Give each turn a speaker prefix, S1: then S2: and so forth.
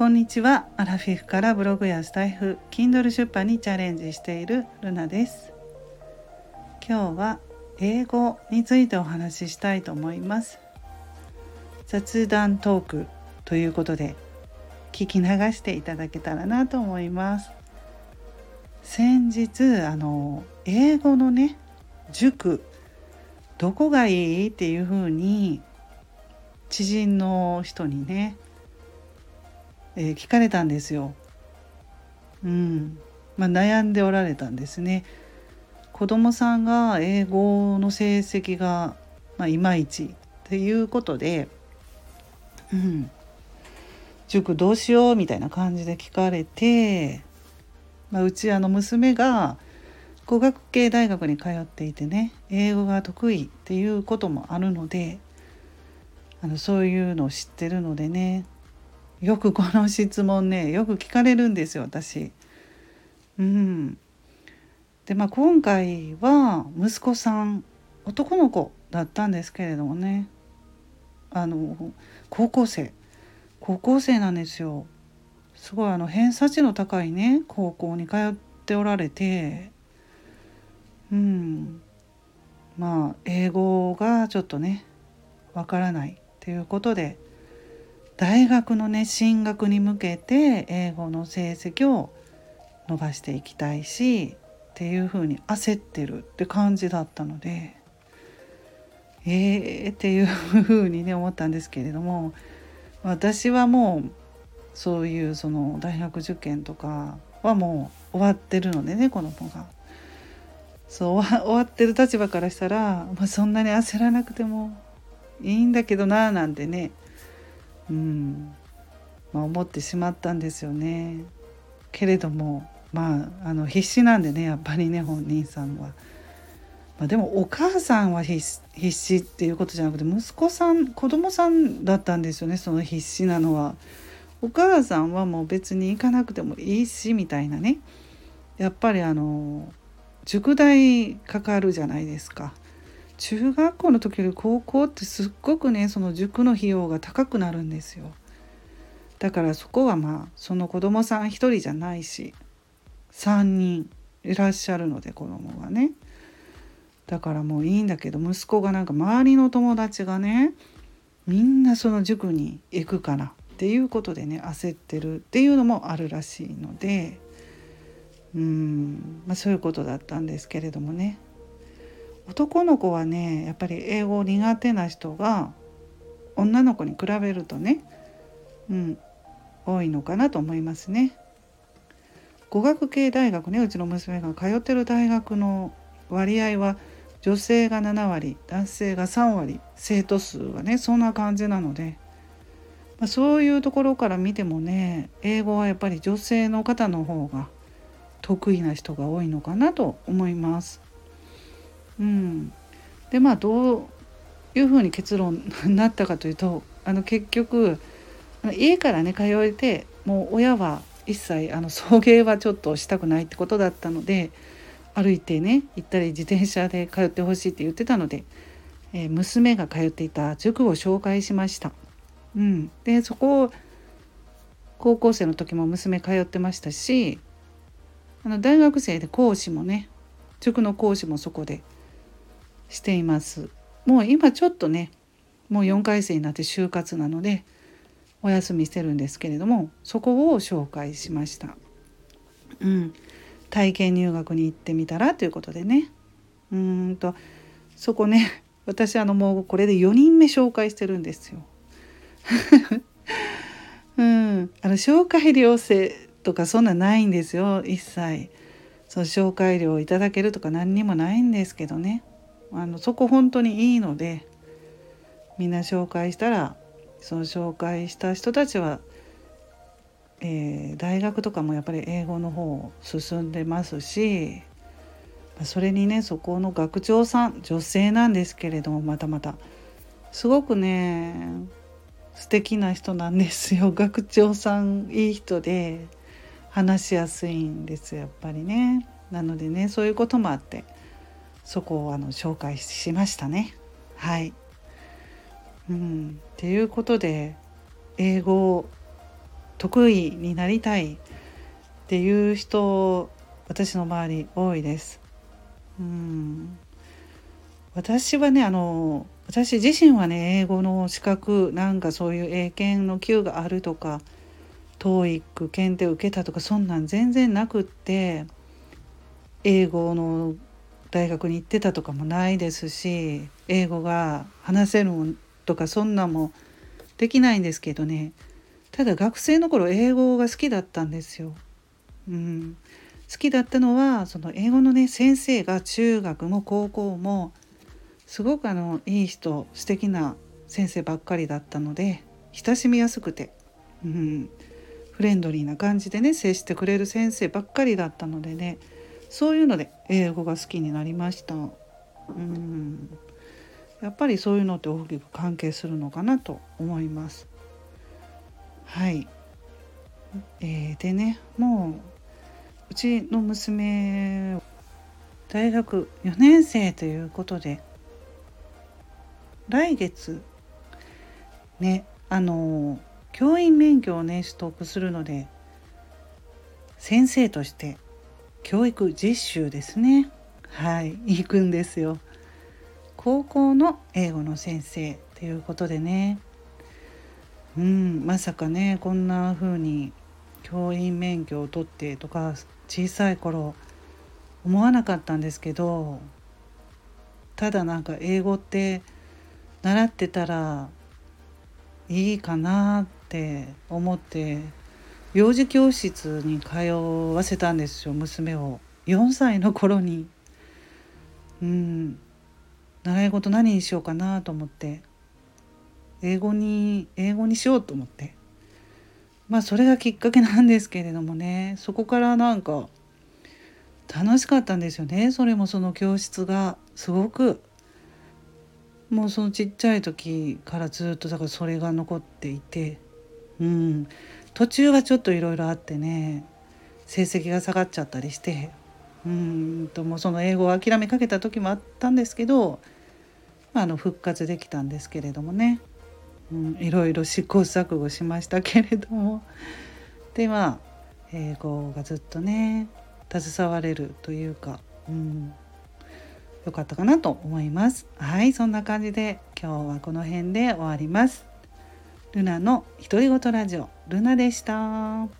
S1: こんにちは。アラフィフからブログやスタイフ Kindle 出版にチャレンジしているルナです。今日は英語についてお話ししたいと思います。雑談トークということで聞き流していただけたらなと思います。先日あの英語のね塾どこがいい？っていうふうに知人の人にねえー、聞かれたんですよ。うんまあ、悩んでおられたんですね。子供さんが英語の成績が、まあ、いまいちっていうことで、うん、塾どうしようみたいな感じで聞かれて、まあ、うちあの娘が語学系大学に通っていてね英語が得意っていうこともあるのであのそういうのを知ってるのでねよくこの質問ねよく聞かれるんですよ私。うん、でまあ今回は息子さん男の子だったんですけれどもね。あの高校生。高校生なんですよ。すごいあの偏差値の高いね高校に通っておられて。うん。まあ英語がちょっとねわからないっていうことで大学のね進学に向けて英語の成績を伸ばしていきたいしっていうふうに焦ってるって感じだったのでえーっていうふうにね思ったんですけれども私はもうそういうその大学受験とかはもう終わってるのでね子が。そう終わってる立場からしたら、まあ、そんなに焦らなくてもいいんだけどななんてねうんまあ、思ってしまったんですよね。けれどもまああの必死なんでねやっぱりね本人さんは。まあ、でもお母さんは必死っていうことじゃなくて息子さん子供さんだったんですよねその必死なのは。お母さんはもう別に行かなくてもいいしみたいなねやっぱりあの塾代かかるじゃないですか。中学校の時より高校ってすっごくねその塾の費用が高くなるんですよ。だからそこはまあその子供さん1人じゃないし3人いらっしゃるので子供がね。だからもういいんだけど息子がなんか周りの友達がねみんなその塾に行くからっていうことでね焦ってるっていうのもあるらしいのでうんまあそういうことだったんですけれどもね。男の子はねやっぱり英語苦手な人が女の子に比べるとね、うん、多いのかなと思いますね。語学系大学ねうちの娘が通ってる大学の割合は女性が7割男性が3割生徒数はねそんな感じなので、まあ、そういうところから見てもね英語はやっぱり女性の方の方が得意な人が多いのかなと思います。うん、でまあどういうふうに結論になったかというとあの結局家からね通えてもう親は一切あの送迎はちょっとしたくないってことだったので歩いてね行ったり自転車で通ってほしいって言ってたので、えー、娘が通っていた塾を紹介しました。うん、でそこ高校生の時も娘通ってましたしあの大学生で講師もね塾の講師もそこでしていますもう今ちょっとねもう4回生になって就活なのでお休みしてるんですけれどもそこを紹介しました。うん、体験入学に行ってみたらということでねうんとそこね私あのもうこれで4人目紹介してるんですよ。うん、あの紹介料制とかそんなないんですよ一切。その紹介料をいただけるとか何にもないんですけどね。あのそこ本当にいいのでみんな紹介したらその紹介した人たちは、えー、大学とかもやっぱり英語の方進んでますしそれにねそこの学長さん女性なんですけれどもまたまたすごくね素敵な人なんですよ。学長さんいい人で話しやすいんですやっぱりね。なのでねそういうこともあってそこをあの紹介しましたね。はい、うん、っていうことで英語得意になりたいっていう人私の周り多いです。うん私はねあの私自身はね英語の資格なんかそういう英検の級があるとか TOEIC 検定受けたとかそんなん全然なくって英語の大学に行ってたとかもないですし英語が話せるとかそんなんもできないんですけどね。ただ学生の頃英語が好きだったんですよ。うん、好きだったのはその英語のね先生が中学も高校もすごくあのいい人素敵な先生ばっかりだったので親しみやすくて、うん、フレンドリーな感じでね接してくれる先生ばっかりだったのでね。そういうので英語が好きになりました。うんやっぱりそういうのって大きく関係するのかなと思います。はい、えー、でねもううちの娘大学4年生ということで来月ねあの教員免許をね取得するので先生として教育実習ですね。はい。行くんですよ。高校の英語の先生ということでね。うん。まさかねこんな風に教員免許を取ってとか小さい頃思わなかったんですけどただなんか英語って習ってたらいいかなって思って幼児教室に通わせたんですよ娘を。4歳の頃に。うん。習い事何にしようかなと思って。英語に英語にしようと思って。まあそれがきっかけなんですけれどもね。そこからなんか楽しかったんですよね。それもその教室がすごく。もうそのちっちゃい時からずっとだからそれが残っていて。うん。途中はちょっといろいろあってね成績が下がっちゃったりしてうんともうその英語を諦めかけた時もあったんですけど、まあ、あの復活できたんですけれどもねうん、いろいろ試行錯誤しましたけれどもでまあ英語がずっとね携われるというか、うん、よかったかなと思います。はいそんな感じで今日はこの辺で終わります。ルナの独り言ラジオルナでした。